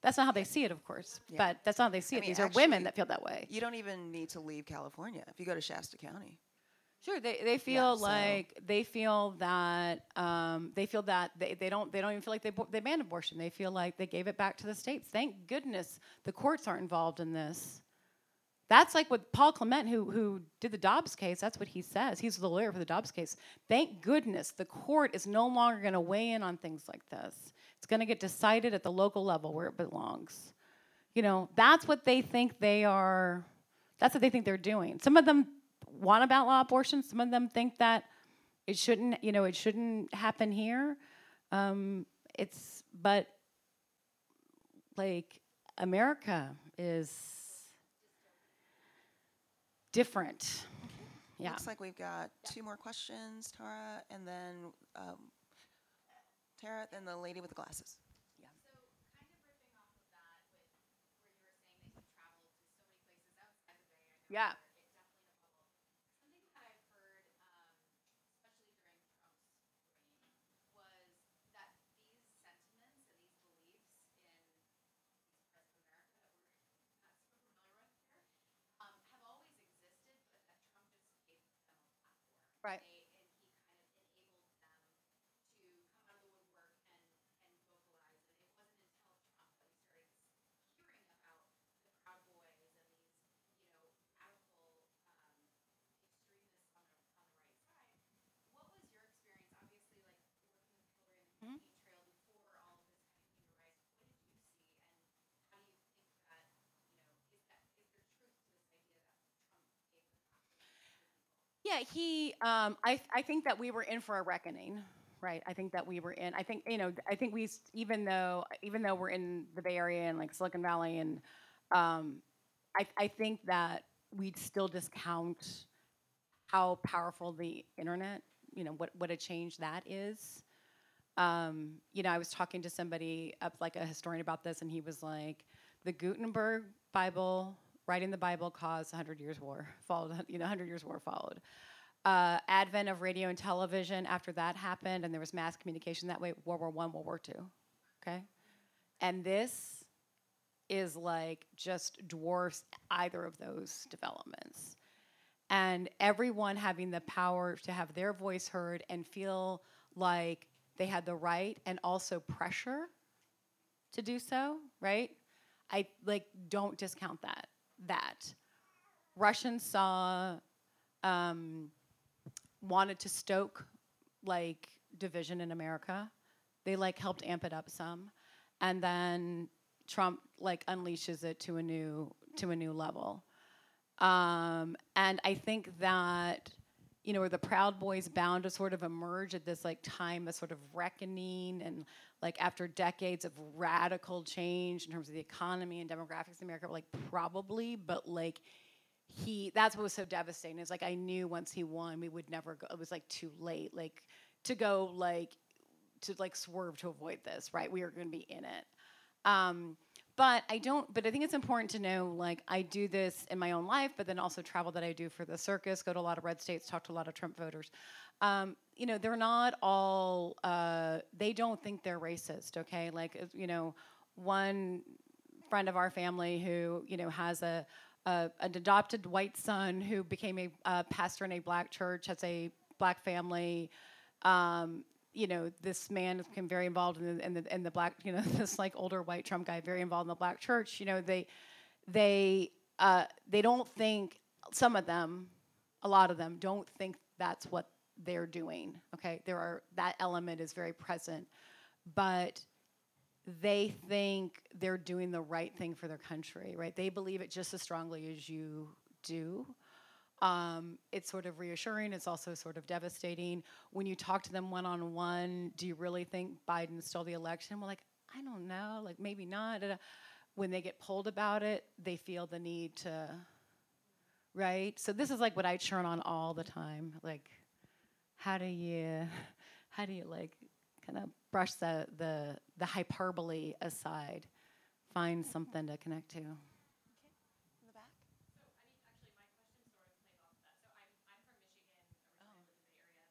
That's not how they see it, of course. Yeah. But that's not how they see I it. mean, These are women that feel that way. You don't even need to leave California if you go to Shasta County. Sure, they, they feel so- like they feel that um, they feel that they, they don't they don't even feel like they bo- they banned abortion. They feel like they gave it back to the states. Thank goodness the courts aren't involved in this. That's like what Paul Clement, who who did the Dobbs case, that's what he says. He's the lawyer for the Dobbs case. Thank goodness the court is no longer going to weigh in on things like this. It's going to get decided at the local level where it belongs. You know, that's what they think they are. That's what they think they're doing. Some of them want to law abortion. Some of them think that it shouldn't. You know, it shouldn't happen here. Um, it's but like America is different. Yeah. Looks like we've got two more questions, Tara, and then um, Tara, then the lady with the glasses. Yeah. So kind of ripping off of that with where you were saying that you traveled to so many places outside the Bay Area. Yeah. It definitely in a bubble. Something that I've heard, um, especially during Trump's reign, was that these sentiments and these beliefs in these parts of America that we're not super familiar with here um, have always existed, but that Trump just gave them a platform. Right. They, and he kind of enabled them to come out of the woodwork and, and vocalize. And it wasn't until Trump that we started s- hearing about the Proud Boys and these, you know, radical um, extremists on the, on the right side. What was your experience? Obviously, like working with Hillary and the Mhm. campaign trail before all of this kind of came to rise. What did you see, and how do you think that, you know, is that is there truth to this idea that Trump gave the platform to people? Yeah, he. Um, I I think that we were in for a reckoning, right? I think that we were in. I think you know. I think we even though even though we're in the Bay Area and like Silicon Valley, and um, I I think that we'd still discount how powerful the internet. You know what what a change that is. Um, you know, I was talking to somebody up like a historian about this, and he was like, the Gutenberg Bible, writing the Bible caused 100 years war, *laughs* followed, you know, 100 years war followed. Uh, advent of radio and television after that happened, and there was mass communication that way, World War One, World War Two, okay? And this is like just dwarfs either of those developments. And everyone having the power to have their voice heard and feel like they had the right and also pressure to do so, right? I like don't discount that. That Russians saw um, wanted to stoke like division in America. They like helped amp it up some, and then Trump like unleashes it to a new to a new level. Um, and I think that you know, where the Proud Boys bound to sort of emerge at this like time of sort of reckoning and like after decades of radical change in terms of the economy and demographics in America, like probably, but like he that's what was so devastating. Is like I knew once he won we would never go it was like too late like to go like to like swerve to avoid this right? We going to be in it. Um, but I don't. But I think it's important to know, like, I do this in my own life, but then also travel that I do for the circus, go to a lot of red states, talk to a lot of Trump voters. Um, you know, they're not all. Uh, they don't think they're racist. Okay, like, uh, you know, one friend of our family who you know has a, a an adopted white son who became a, a pastor in a black church, has a black family. Um, you know, this man became very involved in the, in the, in the black, you know, *laughs* this like older white Trump guy, very involved in the black church. You know, they, they, uh, they don't think some of them, a lot of them don't think that's what they're doing. Okay, there are that element is very present, but they think they're doing the right thing for their country. Right? They believe it just as strongly as you do. Um, it's sort of reassuring. It's also sort of devastating. When you talk to them one on one, do you really think Biden stole the election? Well, like, I don't know. Like, maybe not. When they get pulled about it, they feel the need to, right? So this is like what I churn on all the time. Like, how do you, *laughs* how do you like, kind of brush the the the hyperbole aside, find something to connect to.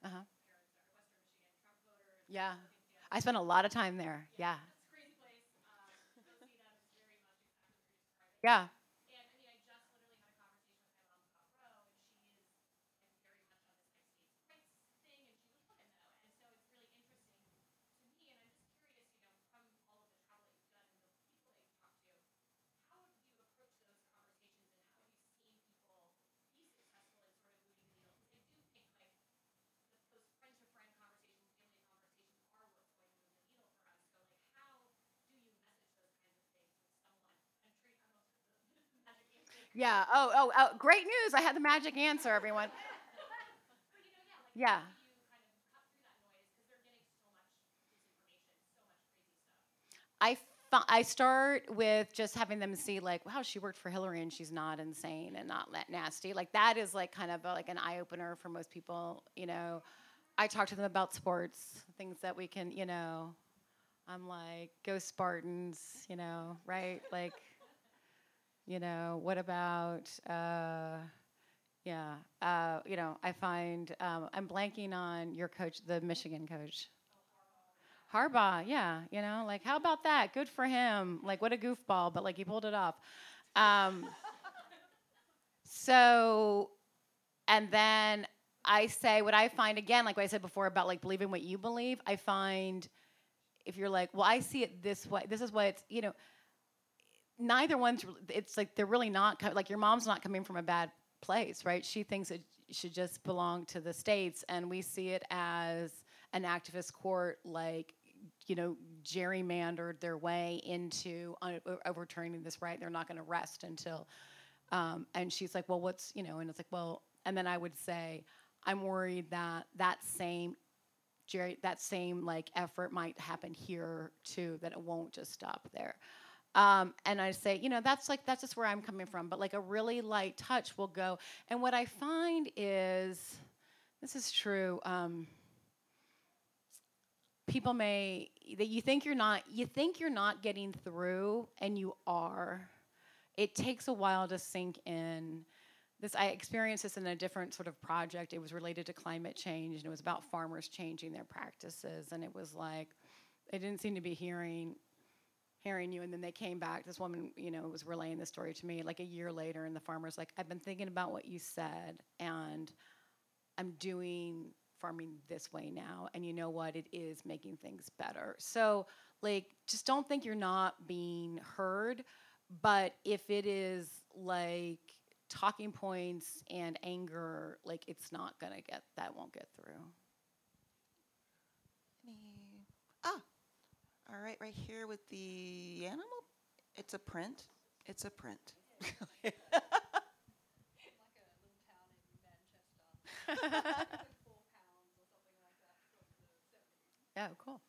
Uh-huh. Yeah. I spent a lot of time there. Yeah. Yeah. Yeah. Oh, oh, oh, great news. I had the magic answer, everyone. Yeah. I, I start with just having them see like, wow, she worked for Hillary and she's not insane and not that nasty. Like that is like kind of a, like an eye opener for most people. You know, I talk to them about sports, things that we can, you know. I'm like, go Spartans, you know, right? Like. You know, what about, uh, yeah, uh, you know, I find um, I'm blanking on your coach, the Michigan coach. Harbaugh, yeah, you know, like how about that? Good for him. Like what a goofball, but like he pulled it off. Um, *laughs* so, and then I say what I find again, like what I said before about like believing what you believe. I find if you're like, well, I see it this way. This is what it's, you know neither one's it's like they're really not like your mom's not coming from a bad place right? She thinks it should just belong to the states and we see it as an activist court like you know gerrymandered their way into overturning this right. They're not going to rest until um, and she's like well what's you know and it's like well and then i would say i'm worried that that same jerry that same like effort might happen here too that it won't just stop there um, and I say, you know, that's like, that's just where I'm coming from. But like a really light touch will go. And what I find is, this is true. Um, people may that you think you're not you think you're not getting through and you are it takes a while to sink in this i experienced this in a different sort of project it was related to climate change and it was about farmers changing their practices and it was like they didn't seem to be hearing hearing you and then they came back. This woman you know was relaying the story to me like a year later and the farmer's like i've been thinking about what you said and i'm doing farming this way now and you know what? It is making things better. So like just don't think you're not being heard but if it is like talking points and anger, like it's not gonna get that won't get through. Any- Ah, all right, right here with the animal. It's a print. It's a print. *laughs* *laughs* Yeah, cool.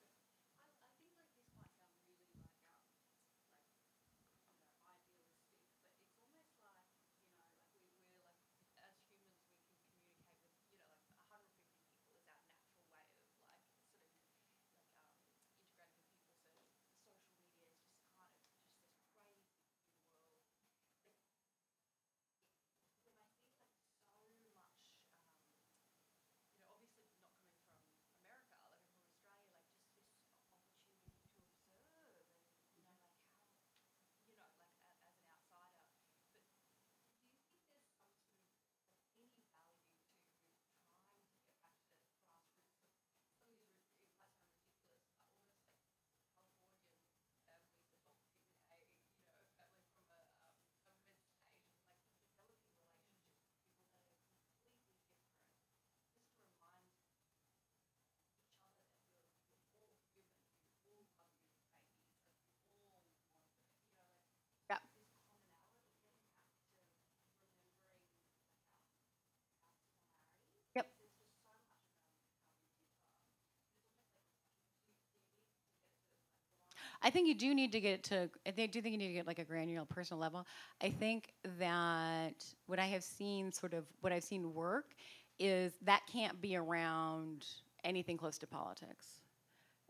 I think you do need to get to. I think- do think you need to get like a granular personal level. I think that what I have seen, sort of what I've seen work, is that can't be around anything close to politics.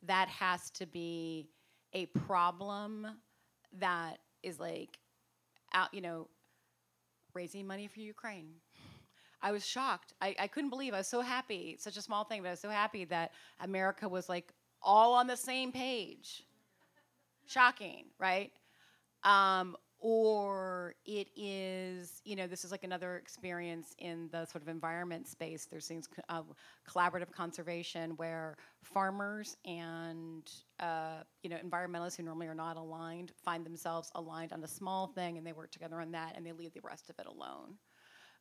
That has to be a problem that is like out, you know, raising money for Ukraine. I was shocked. I, I couldn't believe. I was so happy. Such a small thing, but I was so happy that America was like all on the same page. Shocking, right? Um, or it is, you know, this is like another experience in the sort of environment space. There's things, uh, collaborative conservation, where farmers and, uh, you know, environmentalists who normally are not aligned find themselves aligned on a small thing and they work together on that and they leave the rest of it alone.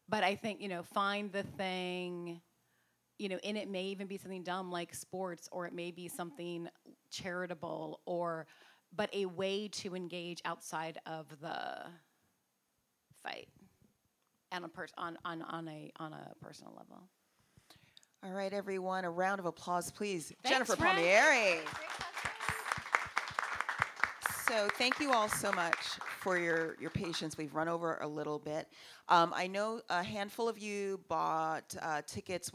But I think, you know, find the thing, you know, and it may even be something dumb like sports, or it may be something charitable, or, but a way to engage outside of the fight on a pers- on, on, on a on a personal level. All right, everyone, a round of applause, please. Thanks, Jennifer Fran. Palmieri. So thank you all so much for your, your patience. We've run over a little bit. Um, I know a handful of you bought uh, tickets